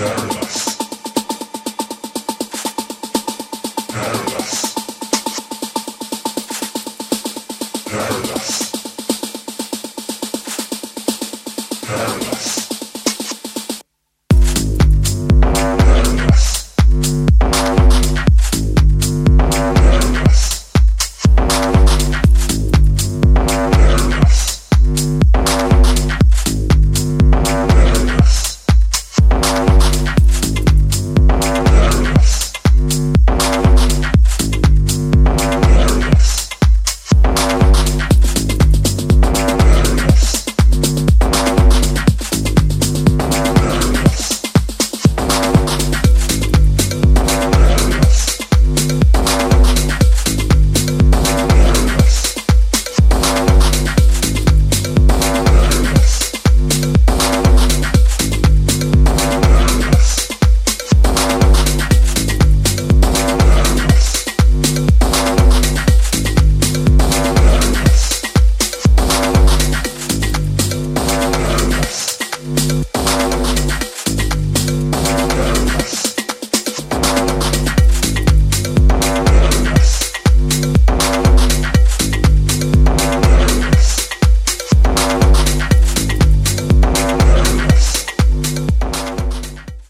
Saturday.